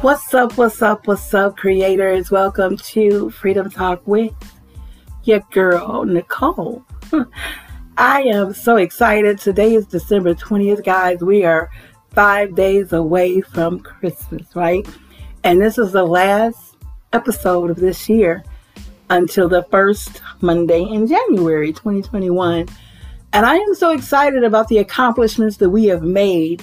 What's up, what's up, what's up, creators? Welcome to Freedom Talk with your girl, Nicole. I am so excited. Today is December 20th, guys. We are five days away from Christmas, right? And this is the last episode of this year until the first Monday in January 2021. And I am so excited about the accomplishments that we have made,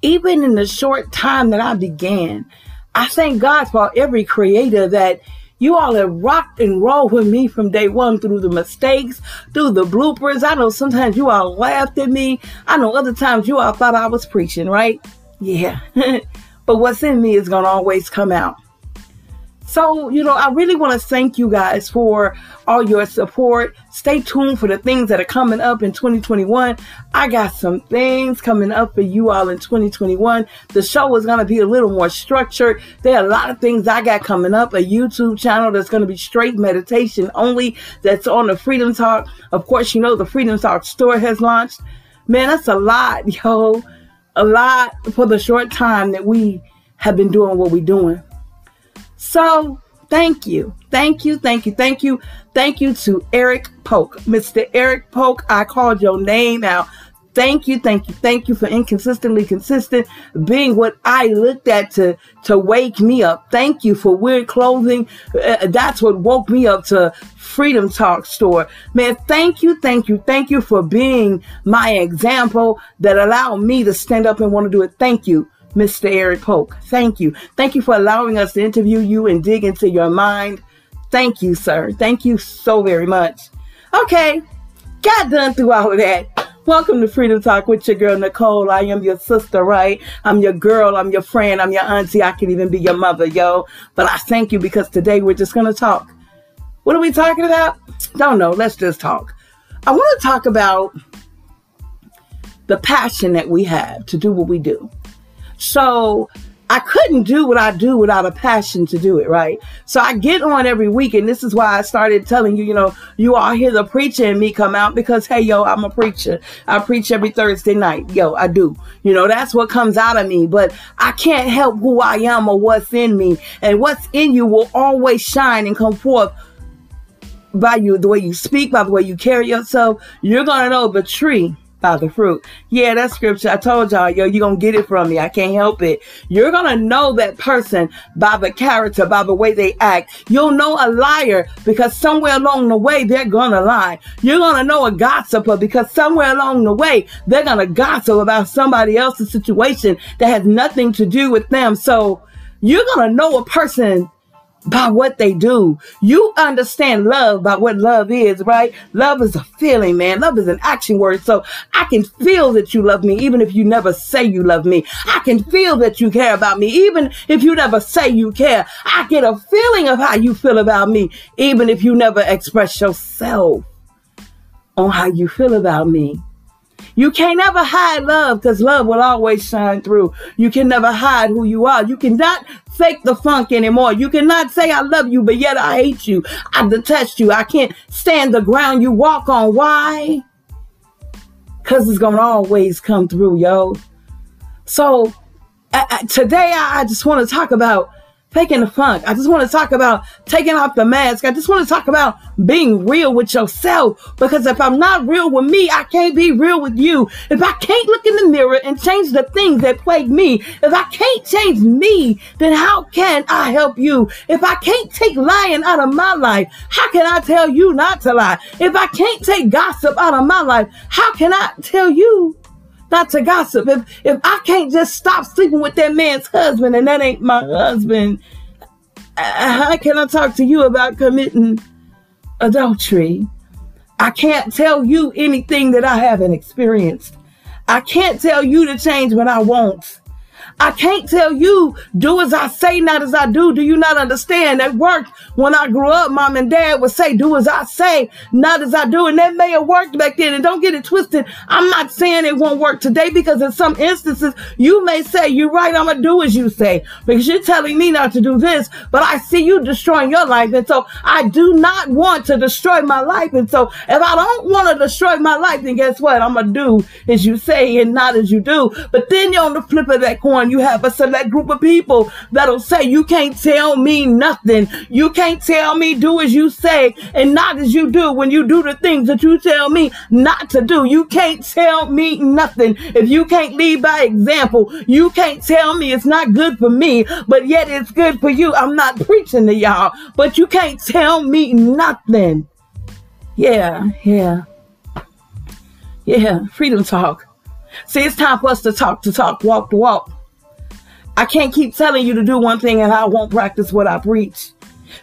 even in the short time that I began. I thank God for every creator that you all have rocked and rolled with me from day one through the mistakes, through the bloopers. I know sometimes you all laughed at me. I know other times you all thought I was preaching, right? Yeah. but what's in me is going to always come out. So, you know, I really want to thank you guys for all your support. Stay tuned for the things that are coming up in 2021. I got some things coming up for you all in 2021. The show is going to be a little more structured. There are a lot of things I got coming up. A YouTube channel that's going to be straight meditation only that's on the Freedom Talk. Of course, you know, the Freedom Talk store has launched. Man, that's a lot, yo. A lot for the short time that we have been doing what we're doing. So thank you. Thank you. Thank you. Thank you. Thank you to Eric Polk. Mr. Eric Polk, I called your name out. Thank you, thank you, thank you for inconsistently consistent being what I looked at to to wake me up. Thank you for weird clothing. Uh, that's what woke me up to Freedom Talk store. Man, thank you, thank you, thank you for being my example that allowed me to stand up and want to do it. Thank you. Mr. Eric Polk. Thank you. Thank you for allowing us to interview you and dig into your mind. Thank you, sir. Thank you so very much. Okay, got done through all of that. Welcome to Freedom Talk with your girl Nicole. I am your sister, right? I'm your girl. I'm your friend. I'm your auntie. I can even be your mother, yo. But I thank you because today we're just to talk. What are we talking about? Don't know. Let's just talk. I want to talk about the passion that we have to do what we do. So I couldn't do what I do without a passion to do it, right? So I get on every week, and this is why I started telling you, you know, you all hear the preacher and me come out because, hey, yo, I'm a preacher. I preach every Thursday night. Yo, I do. You know, that's what comes out of me, but I can't help who I am or what's in me. And what's in you will always shine and come forth by you, the way you speak, by the way you carry yourself. You're going to know the tree by the fruit. Yeah, that scripture. I told y'all, yo, you're going to get it from me. I can't help it. You're going to know that person by the character, by the way they act. You'll know a liar because somewhere along the way, they're going to lie. You're going to know a gossiper because somewhere along the way, they're going to gossip about somebody else's situation that has nothing to do with them. So you're going to know a person by what they do. You understand love by what love is, right? Love is a feeling, man. Love is an action word. So I can feel that you love me, even if you never say you love me. I can feel that you care about me, even if you never say you care. I get a feeling of how you feel about me, even if you never express yourself on how you feel about me. You can't ever hide love because love will always shine through. You can never hide who you are. You cannot fake the funk anymore. You cannot say I love you, but yet I hate you. I detest you. I can't stand the ground you walk on. Why? Because it's going to always come through, yo. So today I just want to talk about faking the funk. I just want to talk about taking off the mask. I just want to talk about being real with yourself. Because if I'm not real with me, I can't be real with you. If I can't look in the mirror and change the things that plague me, if I can't change me, then how can I help you? If I can't take lying out of my life, how can I tell you not to lie? If I can't take gossip out of my life, how can I tell you not to gossip. If if I can't just stop sleeping with that man's husband and that ain't my husband, uh, how can I talk to you about committing adultery? I can't tell you anything that I haven't experienced. I can't tell you to change when I won't. I can't tell you, do as I say, not as I do. Do you not understand? That worked when I grew up. Mom and dad would say, do as I say, not as I do. And that may have worked back then. And don't get it twisted. I'm not saying it won't work today because in some instances, you may say, you're right. I'm going to do as you say because you're telling me not to do this, but I see you destroying your life. And so I do not want to destroy my life. And so if I don't want to destroy my life, then guess what? I'm going to do as you say and not as you do. But then you're on the flip of that coin you have a select group of people that'll say, You can't tell me nothing. You can't tell me do as you say and not as you do when you do the things that you tell me not to do. You can't tell me nothing. If you can't lead by example, you can't tell me it's not good for me, but yet it's good for you. I'm not preaching to y'all, but you can't tell me nothing. Yeah, yeah. Yeah, freedom talk. See, it's time for us to talk to talk, walk to walk. I can't keep telling you to do one thing and I won't practice what I preach.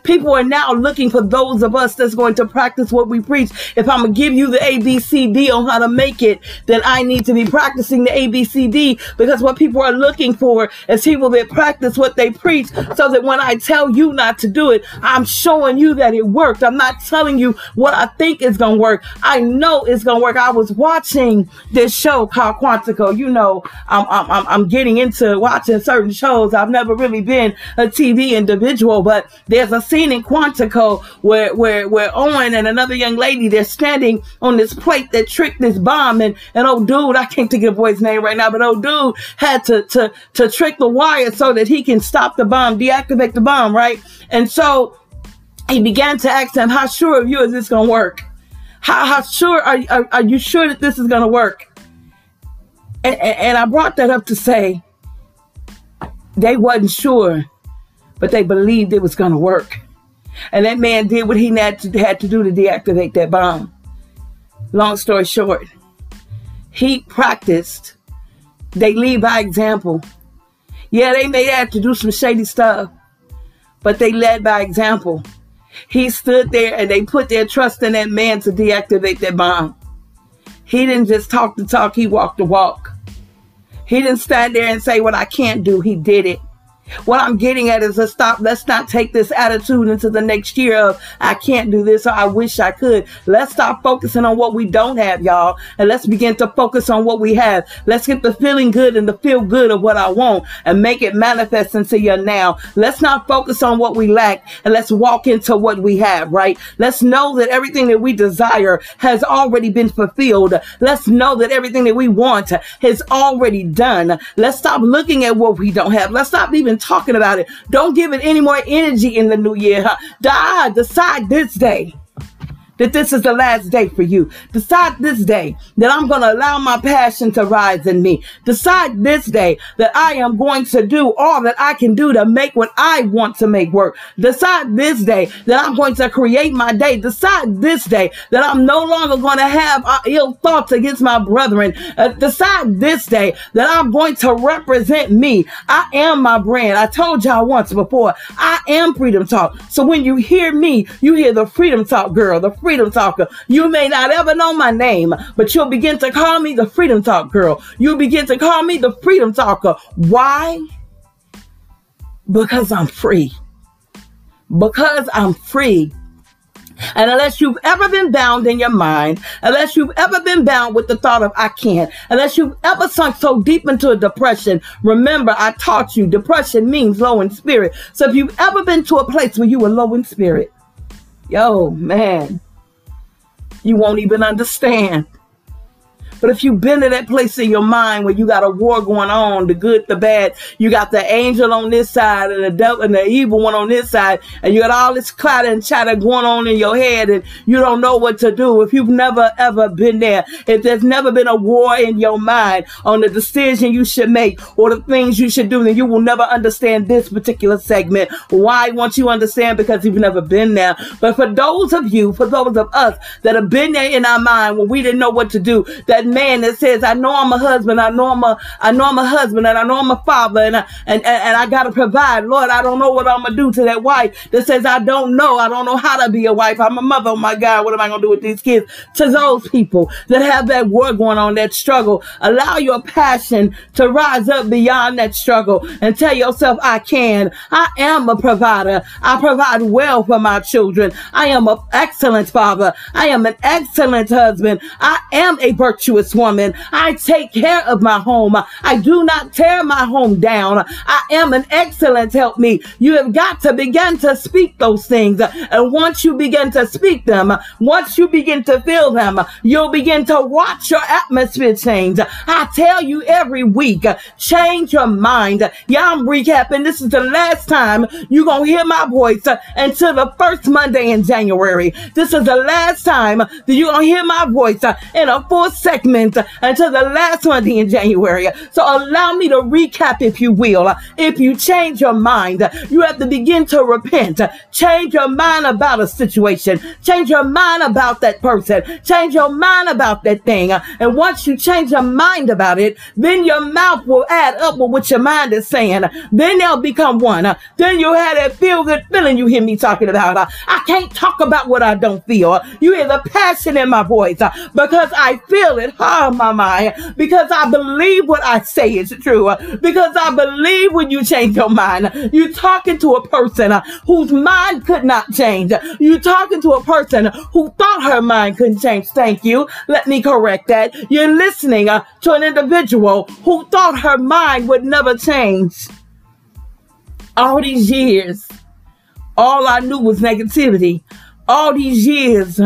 People are now looking for those of us that's going to practice what we preach. If I'm going to give you the ABCD on how to make it, then I need to be practicing the ABCD because what people are looking for is people that practice what they preach so that when I tell you not to do it, I'm showing you that it worked. I'm not telling you what I think is going to work. I know it's going to work. I was watching this show called Quantico. You know, I'm, I'm, I'm getting into watching certain shows. I've never really been a TV individual, but there's a scene in Quantico where where where Owen and another young lady they're standing on this plate that tricked this bomb. And and old dude I can't think of the boy's name right now but old dude had to to to trick the wire so that he can stop the bomb deactivate the bomb right? And so he began to ask them how sure of you is this gonna work? How how sure are are, are you sure that this is gonna work? And, and, and I brought that up to say they wasn't sure but they believed it was going to work. And that man did what he had to, had to do to deactivate that bomb. Long story short, he practiced. They lead by example. Yeah, they may have to do some shady stuff, but they led by example. He stood there and they put their trust in that man to deactivate that bomb. He didn't just talk the talk, he walked the walk. He didn't stand there and say what I can't do, he did it. What I'm getting at is a stop. Let's not take this attitude into the next year of I can't do this or I wish I could. Let's stop focusing on what we don't have, y'all, and let's begin to focus on what we have. Let's get the feeling good and the feel good of what I want and make it manifest into your now. Let's not focus on what we lack and let's walk into what we have, right? Let's know that everything that we desire has already been fulfilled. Let's know that everything that we want has already done. Let's stop looking at what we don't have. Let's stop even talking about it. Don't give it any more energy in the new year. Huh? Decide this day that this is the last day for you. Decide this day that I'm going to allow my passion to rise in me. Decide this day that I am going to do all that I can do to make what I want to make work. Decide this day that I'm going to create my day. Decide this day that I'm no longer going to have uh, ill thoughts against my brethren. Uh, decide this day that I'm going to represent me. I am my brand. I told y'all once before, I am Freedom Talk. So when you hear me, you hear the Freedom Talk girl, the Freedom Talker. You may not ever know my name, but you'll begin to call me the Freedom Talk Girl. You'll begin to call me the Freedom Talker. Why? Because I'm free. Because I'm free. And unless you've ever been bound in your mind, unless you've ever been bound with the thought of I can't, unless you've ever sunk so deep into a depression, remember I taught you depression means low in spirit. So if you've ever been to a place where you were low in spirit, yo, man, you won't even understand. But if you've been to that place in your mind where you got a war going on, the good, the bad, you got the angel on this side and the devil and the evil one on this side, and you got all this clatter and chatter going on in your head, and you don't know what to do. If you've never ever been there, if there's never been a war in your mind on the decision you should make or the things you should do, then you will never understand this particular segment. Why won't you understand? Because you've never been there. But for those of you, for those of us that have been there in our mind when we didn't know what to do, that man that says, I know I'm a husband, I know I'm a, I know I'm a husband, and I know I'm a father, and I, and, and, I gotta provide. Lord, I don't know what I'm gonna do to that wife that says, I don't know, I don't know how to be a wife. I'm a mother. Oh my God, what am I gonna do with these kids? To those people that have that war going on, that struggle, allow your passion to rise up beyond that struggle and tell yourself, I can. I am a provider. I provide well for my children. I am an excellent father. I am an excellent husband. I am a virtuous virtuous woman. I take care of my home. I do not tear my home down. I am an excellent help me. You have got to begin to speak those things. And once you begin to speak them, once you begin to feel them, you'll begin to watch your atmosphere change. I tell you every week, change your mind. Yeah, I'm recapping. This is the last time you're going to hear my voice until the first Monday in January. This is the last time that you're going to hear my voice in a full segment uh, until the last Monday in January. So allow me to recap, if you will. If you change your mind, you have to begin to repent. Change your mind about a situation. Change your mind about that person. Change your mind about that thing. And once you change your mind about it, then your mouth will add up with what your mind is saying. Then they'll become one. Then you'll have that feel good feeling you hear me talking about. I can't talk about what I don't feel. You hear the passion in my voice because I feel it. Oh, my mind. Because I believe what I say is true. Because I believe when you change your mind, you're talking to a person whose mind could not change. You're talking to a person who thought her mind couldn't change. Thank you. Let me correct that. You're listening uh, to an individual who thought her mind would never change. All these years, all I knew was negativity. All these years,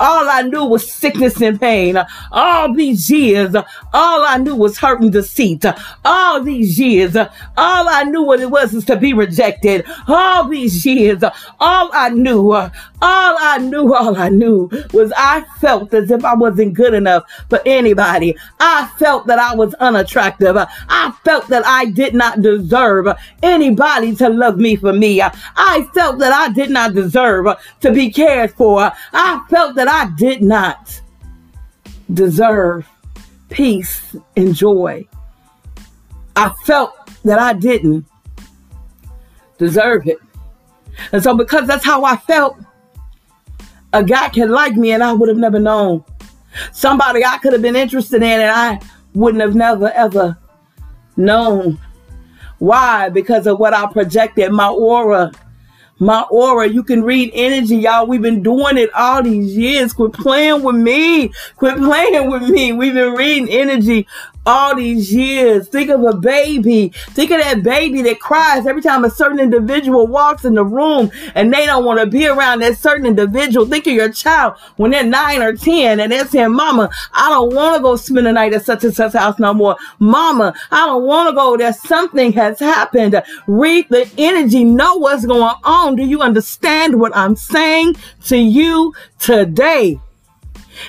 all I knew was sickness and pain. All these years, all I knew was hurt and deceit. All these years, all I knew what it was is to be rejected. All these years, all I knew, all I knew, all I knew was I felt as if I wasn't good enough for anybody. I felt that I was unattractive. I felt that I did not deserve anybody to love me for me. I felt that I did not deserve to be cared for. I felt that I did not deserve peace and joy. I felt that I didn't deserve it. And so, because that's how I felt, a guy can like me and I would have never known. Somebody I could have been interested in and I wouldn't have never ever known. Why? Because of what I projected, my aura my aura. You can read energy, y'all. We've been doing it all these years. Quit playing with me. Quit playing with me. We've been reading energy all these years. Think of a baby. Think of that baby that cries every time a certain individual walks in the room and they don't want to be around that certain individual. Think of your child when they're nine or 10 and they're saying, Mama, I don't want to go spend the night at such and such house no more. Mama, I don't want to go there. Something has happened. Read the energy. Know what's going on. Do you understand what I'm saying to you today?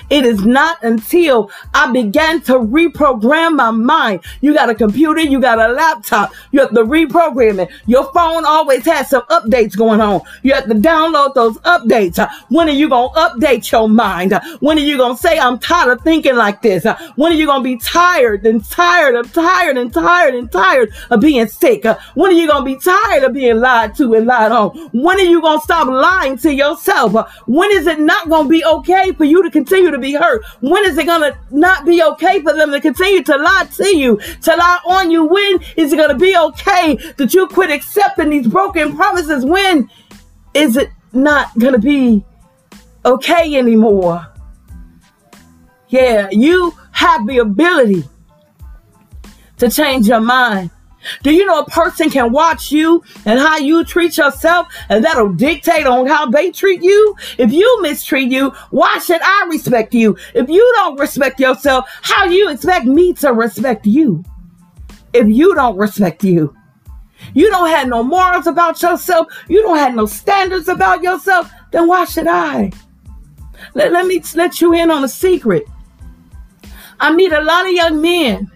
It is not until I began to reprogram my mind. You got a computer, you got a laptop, you have to reprogram it. Your phone always has some updates going on. You have to download those updates. When are you going to update your mind? When are you going to say, I'm tired of thinking like this? When are you going to be tired and tired of tired and tired and tired of being sick? When are you going to be tired of being lied to and lied on? When are you going to stop lying to yourself? When is it not going to be okay for you to continue continue to be hurt? When is it going to not be okay for them to continue to lie to you, to lie on you? When is it going to be okay that you quit accepting these broken promises? When is it not going to be okay anymore? Yeah, you have the ability to change your mind. Do you know a person can watch you and how you treat yourself and that'll dictate on how they treat you? If you mistreat you, why should I respect you? If you don't respect yourself, how do you expect me to respect you? If you don't respect you, you don't have no morals about yourself, you don't have no standards about yourself, then why should I? Let, let me let you in on a secret. I meet a lot of young men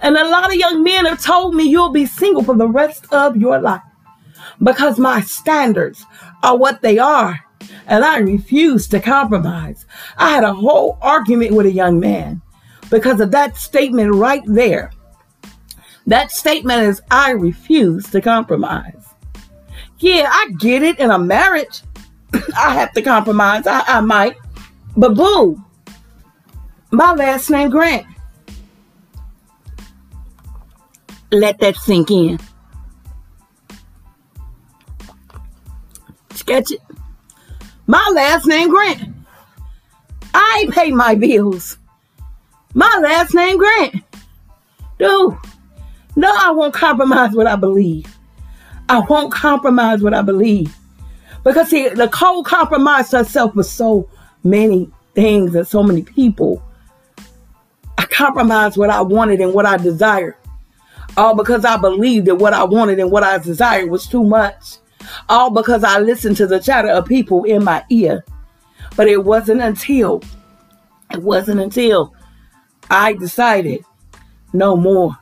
and a lot of young men have told me you'll be single for the rest of your life because my standards are what they are. And I refuse to compromise. I had a whole argument with a young man because of that statement right there. That statement is, I refuse to compromise. Yeah, I get it in a marriage. I have to compromise. I, I might. But boo, my last name Grant. Let that sink in. Sketch it. My last name Grant. I pay my bills. My last name Grant. Dude, no, I won't compromise what I believe. I won't compromise what I believe. Because see, the Nicole compromised herself with so many things and so many people. I compromised what I wanted and what I desired. All because I believed that what I wanted and what I desired was too much. All because I listened to the chatter of people in my ear. But it wasn't until, it wasn't until I decided no more.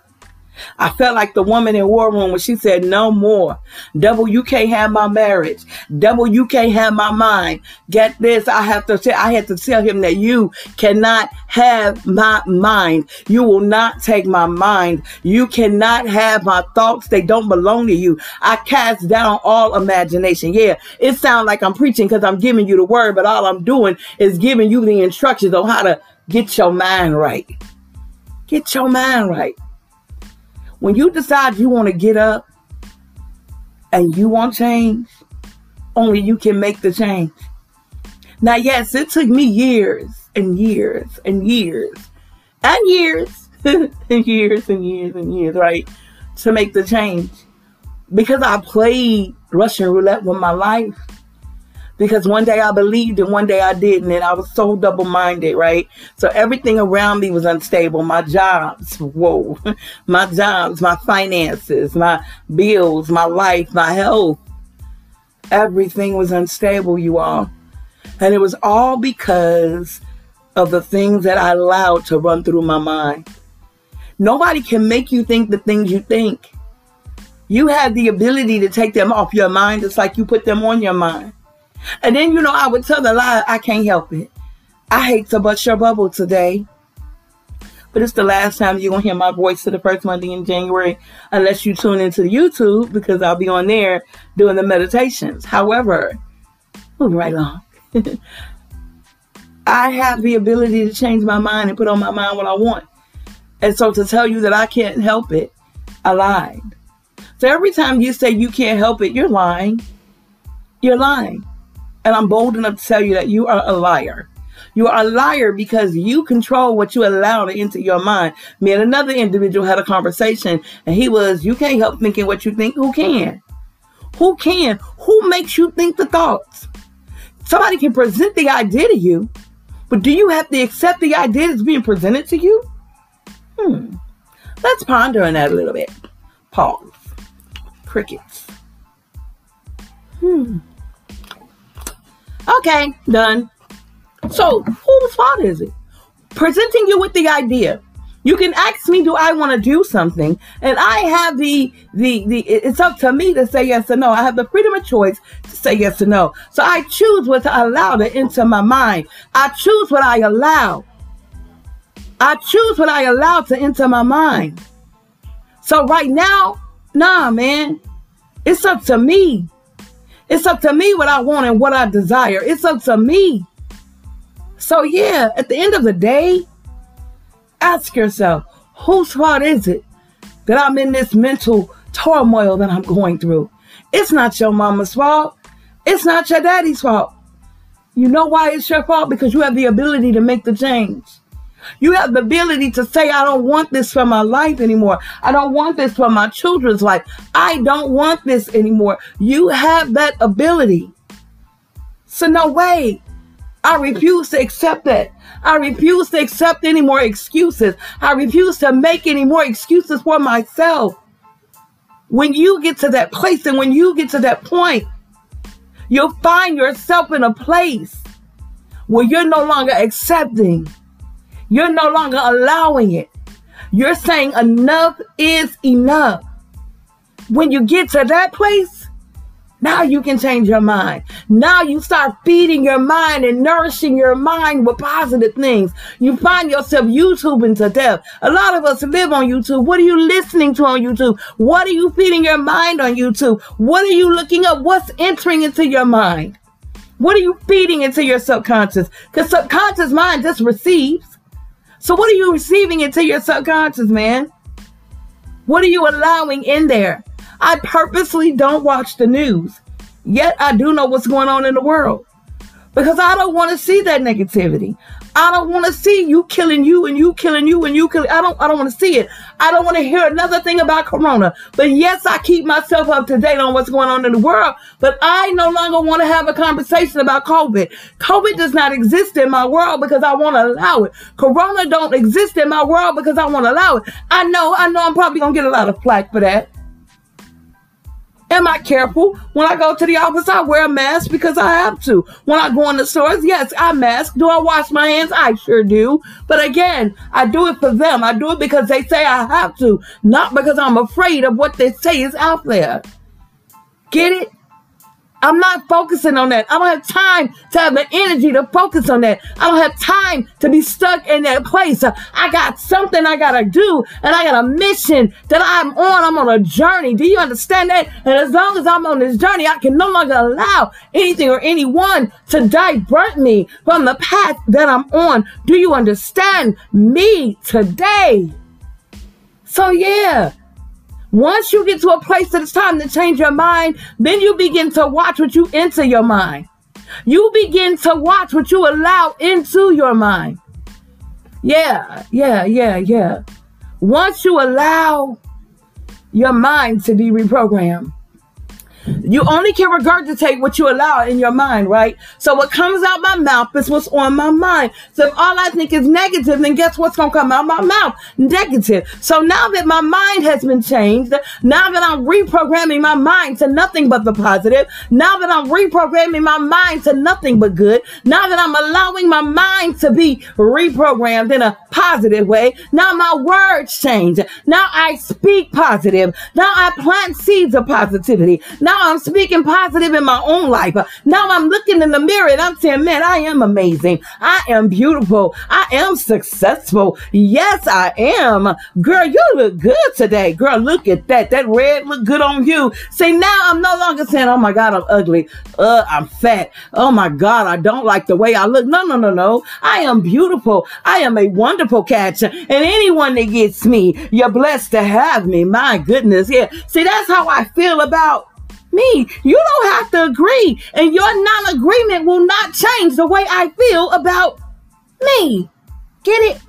I felt like the woman in War Room when she said, No more. Double, you can't have my marriage. Double, you can't have my mind. Get this. I have to say, I had to tell him that you cannot have my mind. You will not take my mind. You cannot have my thoughts. They don't belong to you. I cast down all imagination. Yeah, it sounds like I'm preaching because I'm giving you the word, but all I'm doing is giving you the instructions on how to get your mind right. Get your mind right. When you decide you want to get up and you want change, only you can make the change. Now, yes, it took me years and years and years and years and years and years and years, right, to make the change because I played Russian roulette with my life because one day I believed and one day I didn't. And I was so double minded, right? So everything around me was unstable. My jobs, whoa, my jobs, my finances, my bills, my life, my health. Everything was unstable, you all. And it was all because of the things that I allowed to run through my mind. Nobody can make you think the things you think. You have the ability to take them off your mind just like you put them on your mind. And then, you know, I would tell the lie, I can't help it. I hate to bust your bubble today. But it's the last time you're going to hear my voice to the first Monday in January, unless you tune into YouTube, because I'll be on there doing the meditations. However, moving right along. I have the ability to change my mind and put on my mind what I want. And so to tell you that I can't help it, I lied. So every time you say you can't help it, you're lying. You're lying. And I'm bold enough to tell you that you are a liar. You are a liar because you control what you allow to enter your mind. Me and another individual had a conversation, and he was, You can't help thinking what you think. Who can? Who can? Who makes you think the thoughts? Somebody can present the idea to you, but do you have to accept the idea that's being presented to you? Hmm. Let's ponder on that a little bit. Pause. Crickets. Hmm. Okay, done. So, whose fault is it? Presenting you with the idea. You can ask me, do I want to do something? And I have the, the, the, it's up to me to say yes or no. I have the freedom of choice to say yes or no. So I choose what to allow to enter my mind. I choose what I allow. I choose what I allow to enter my mind. So right now, nah, man, it's up to me it's up to me what I want and what I desire. It's up to me. So, yeah, at the end of the day, ask yourself whose fault is it that I'm in this mental turmoil that I'm going through? It's not your mama's fault. It's not your daddy's fault. You know why it's your fault? Because you have the ability to make the change. You have the ability to say, I don't want this for my life anymore. I don't want this for my children's life. I don't want this anymore. You have that ability. So, no way. I refuse to accept that. I refuse to accept any more excuses. I refuse to make any more excuses for myself. When you get to that place and when you get to that point, you'll find yourself in a place where you're no longer accepting you're no longer allowing it. You're saying enough is enough. When you get to that place, now you can change your mind. Now you start feeding your mind and nourishing your mind with positive things. You find yourself YouTubing to death. A lot of us live on YouTube. What are you listening to on YouTube? What are you feeding your mind on YouTube? What are you looking up? What's entering into your mind? What are you feeding into your subconscious? Because subconscious mind just receives. So what are you receiving into your subconscious, man? What are you allowing in there? I purposely don't watch the news. Yet I do know what's going on in the world. Because I don't want to see that negativity. I don't want to see you killing you and you killing you and you killing. I don't. I don't want to see it. I don't want to hear another thing about Corona. But yes, I keep myself up to date on what's going on in the world. But I no longer want to have a conversation about COVID. COVID does not exist in my world because I want to allow it. Corona don't exist in my world because I want to allow it. I know. I know. I'm probably gonna get a lot of flack for that. Am I careful? When I go to the office, I wear a mask because I have to. When I go in the stores, yes, I mask. Do I wash my hands? I sure do. But again, I do it for them. I do it because they say I have to, not because I'm afraid of what they say is out there. Get it? I'm not focusing on that. I don't have time to have the energy to focus on that. I don't have time to be stuck in that place. I got something I gotta do, and I got a mission that I'm on. I'm on a journey. Do you understand that? And as long as I'm on this journey, I can no longer allow anything or anyone to divert me from the path that I'm on. Do you understand me today? So yeah, once you get to a place that it's time to change your mind, then you begin to watch what you enter your mind. You begin to watch what you allow into your mind. Yeah, yeah, yeah, yeah. Once you allow your mind to be reprogrammed, you only can regurgitate what you allow in your mind, right? So what comes out my mouth is what's on my mind. So if all I think is negative, then guess what's going to come out my mouth? Negative. So now that my mind has been changed, now that I'm reprogramming my mind to nothing but the positive, now that I'm reprogramming my mind to nothing but good, now that I'm allowing my mind to be reprogrammed in a positive way, now my words change. Now I speak positive. Now I plant seeds of positivity. Now I'm speaking positive in my own life. Now I'm looking in the mirror and I'm saying, man, I am amazing. I am beautiful. I am successful. Yes, I am. Girl, you look good today. Girl, look at that. That red look good on you. See, now I'm no longer saying, oh my God, I'm ugly. Uh, I'm fat. Oh my God, I don't like the way I look. No, no, no, no. I am beautiful. I am a wonderful catcher. And anyone that gets me, you're blessed to have me. My goodness. Yeah. See, that's how I feel about me. You don't have to agree. And your non agreement will not change the way I feel about me. Get it?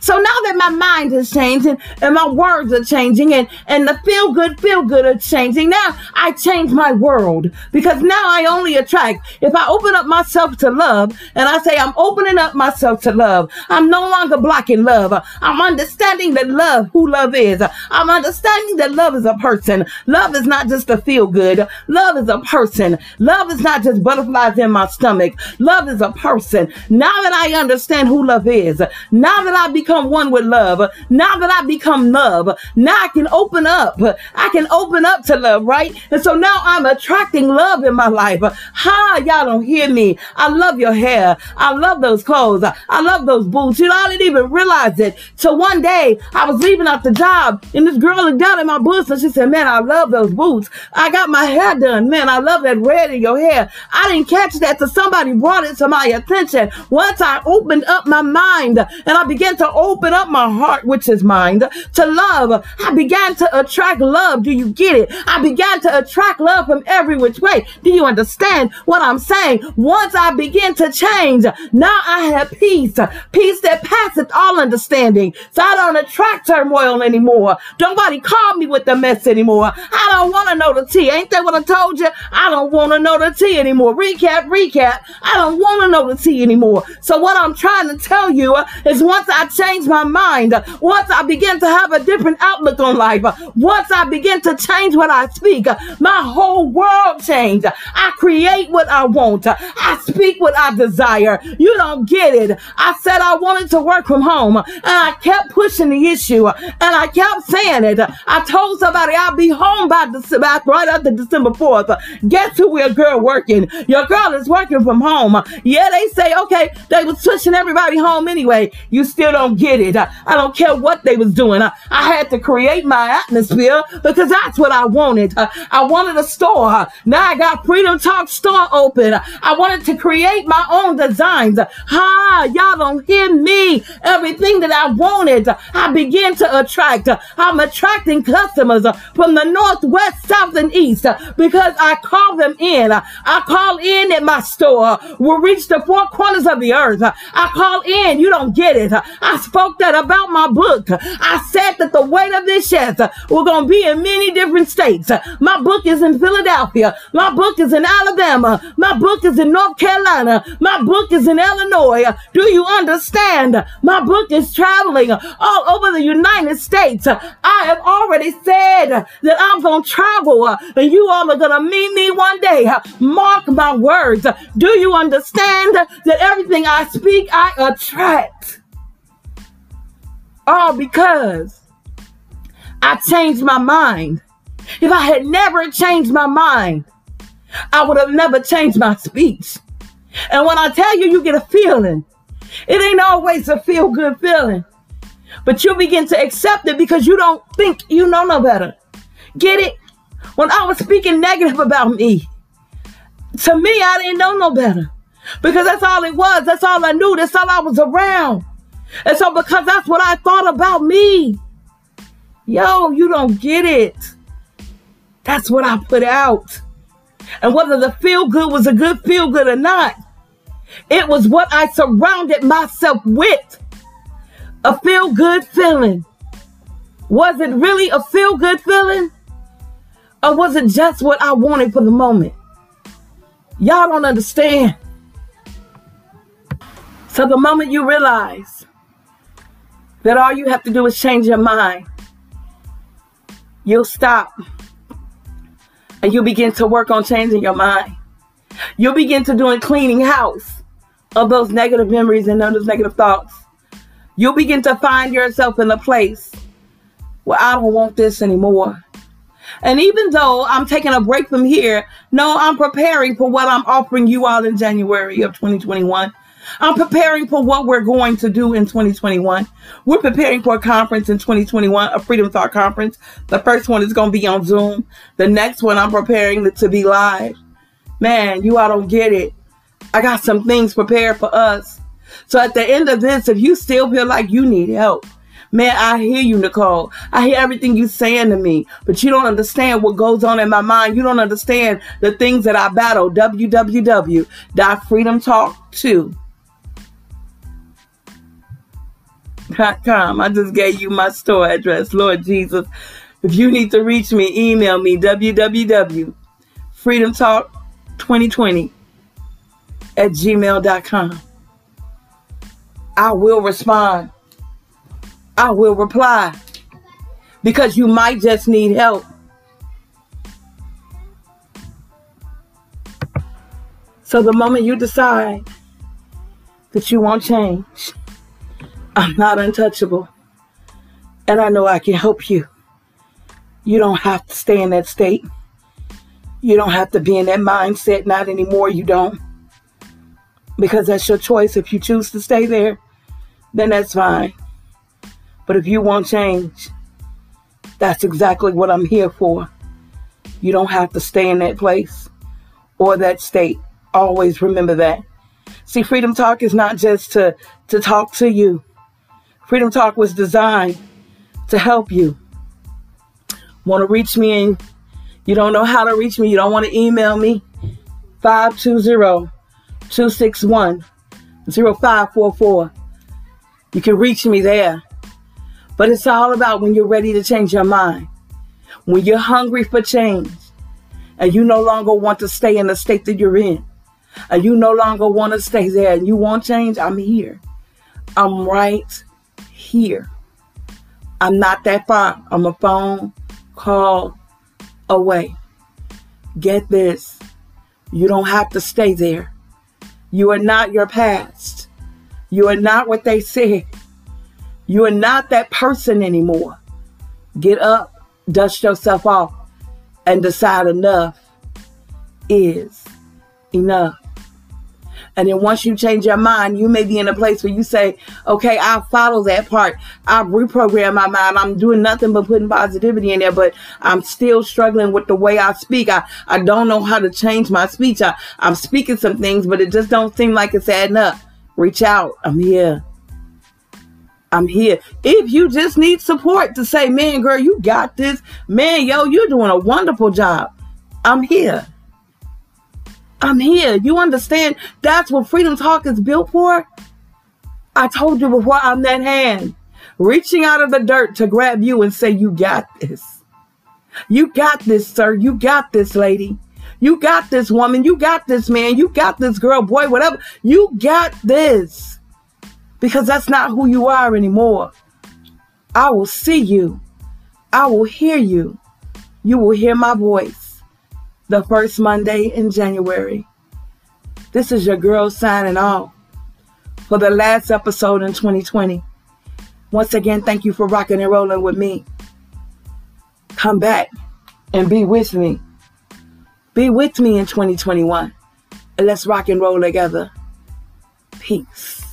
So now that my mind is changing and my words are changing and, and the feel good, feel good are changing, now I change my world because now I only attract. If I open up myself to love and I say I'm opening up myself to love, I'm no longer blocking love. I'm understanding that love, who love is. I'm understanding that love is a person. Love is not just a feel good. Love is a person. Love is not just butterflies in my stomach. Love is a person. Now that I understand who love is, now that I become one with love, now that I become love, now I can open up. I can open up to love, right? And so now I'm attracting love in my life. Ha, y'all don't hear me. I love your hair. I love those clothes. I love those boots. You know, I didn't even realize it. So one day I was leaving out the job and this girl looked down at my boots and she said, man, I love those boots. I got my hair done. Man, I love that red in your hair. I didn't catch that till somebody brought it to my attention. Once I opened up my mind and I began to to open up my heart, which is mind, to love. I began to attract love. Do you get it? I began to attract love from every which way. Do you understand what I'm saying? Once I begin to change, now I have peace, peace that passeth all understanding. So I don't attract turmoil anymore. Nobody call me with the mess anymore. I don't want to know the tea. Ain't that what I told you? I don't want to know the tea anymore. Recap, recap. I don't want to know the tea anymore. So what I'm trying to tell you is once I change my mind, once I begin to have a different outlook on life, once I begin to change what I speak, my whole world change. I create what I want. I speak what I desire. You don't get it. I said I wanted to work from home and I kept pushing the issue and I kept saying it. I told somebody I'll be home by December, right after December 4th. Guess who your girl working? Your girl is working from home. Yeah, they say, okay, they was pushing everybody home anyway. You still don't get it. I don't care what they was doing. I had to create my atmosphere because that's what I wanted. I wanted a store. Now I got Freedom Talk store open. I wanted to create my own designs. Ha, y'all don't hear me. Everything that I wanted, I began to attract. I'm attracting customers from the north, west, south, and east because I call them in. I call in at my store. We'll reach the four corners of the earth. I call in. You don't get it. I spoke that about my book. I said that the weight of this chest going to be in many different states. My book is in Philadelphia. My book is in Alabama. My book is in North Carolina. My book is in Illinois. Do you understand? My book is traveling all over the United States. I have already said that I'm going to travel and you all are going to meet me one day. Mark my words. Do you understand that everything I speak, I attract? All because I changed my mind. If I had never changed my mind, I would have never changed my speech. And when I tell you, you get a feeling. It ain't always a feel good feeling, but you begin to accept it because you don't think you know no better. Get it? When I was speaking negative about me, to me, I didn't know no better because that's all it was. That's all I knew. That's all I was around. And so, because that's what I thought about me, yo, you don't get it. That's what I put out. And whether the feel good was a good feel good or not, it was what I surrounded myself with. A feel good feeling. Was it really a feel good feeling? Or was it just what I wanted for the moment? Y'all don't understand. So the moment you realize that all you have to do is change your mind, you'll stop and you begin to work on changing your mind. You'll begin to doing cleaning house of those negative memories and those negative thoughts. You'll begin to find yourself in a place where I don't want this anymore. And even though I'm taking a break from here, no, I'm preparing for what I'm offering you all in January of 2021. I'm preparing for what we're going to do in 2021. We're preparing for a conference in 2021, a Freedom Talk conference. The first one is going to be on Zoom. The next one I'm preparing to be live. Man, you all don't get it. I got some things prepared for us. So at the end of this, if you still feel like you need help, man, I hear you, Nicole. I hear everything you're saying to me, but you don't understand what goes on in my mind. You don't understand the things that I battle. www.freedomtalk2 com. I just gave you my store address, Lord Jesus. If you need to reach me, email me www.freedomtalk2020 at gmail.com. I will respond. I will reply because you might just need help. So the moment you decide that you want change, I'm not untouchable. And I know I can help you. You don't have to stay in that state. You don't have to be in that mindset. Not anymore. You don't. Because that's your choice. If you choose to stay there, then that's fine. But if you want change, that's exactly what I'm here for. You don't have to stay in that place or that state. Always remember that. See, Freedom Talk is not just to, to talk to you. Freedom Talk was designed to help you. Want to reach me and you don't know how to reach me, you don't want to email me, 520-261-0544. You can reach me there. But it's all about when you're ready to change your mind. When you're hungry for change and you no longer want to stay in the state that you're in. And you no longer want to stay there and you want change, I'm here. I'm right here. I'm not that far. I'm a phone call away. Get this. You don't have to stay there. You are not your past. You are not what they said. You are not that person anymore. Get up, dust yourself off, and decide enough is enough. And then once you change your mind, you may be in a place where you say, okay, I'll follow that part. I'll reprogram my mind. I'm doing nothing but putting positivity in there, but I'm still struggling with the way I speak. I, I don't know how to change my speech. I, I'm speaking some things, but it just don't seem like it's adding up. Reach out. I'm here. I'm here. If you just need support to say, man, girl, you got this. Man, yo, you're doing a wonderful job. I'm here. I'm here. You understand? That's what Freedom Talk is built for. I told you before, I'm that hand reaching out of the dirt to grab you and say, You got this. You got this, sir. You got this, lady. You got this woman. You got this man. You got this girl, boy, whatever. You got this. Because that's not who you are anymore. I will see you. I will hear you. You will hear my voice the first Monday in January. This is your girl signing off for the last episode in 2020. Once again, thank you for rocking and rolling with me. Come back and be with me. Be with me in 2021. And let's rock and roll together. Peace.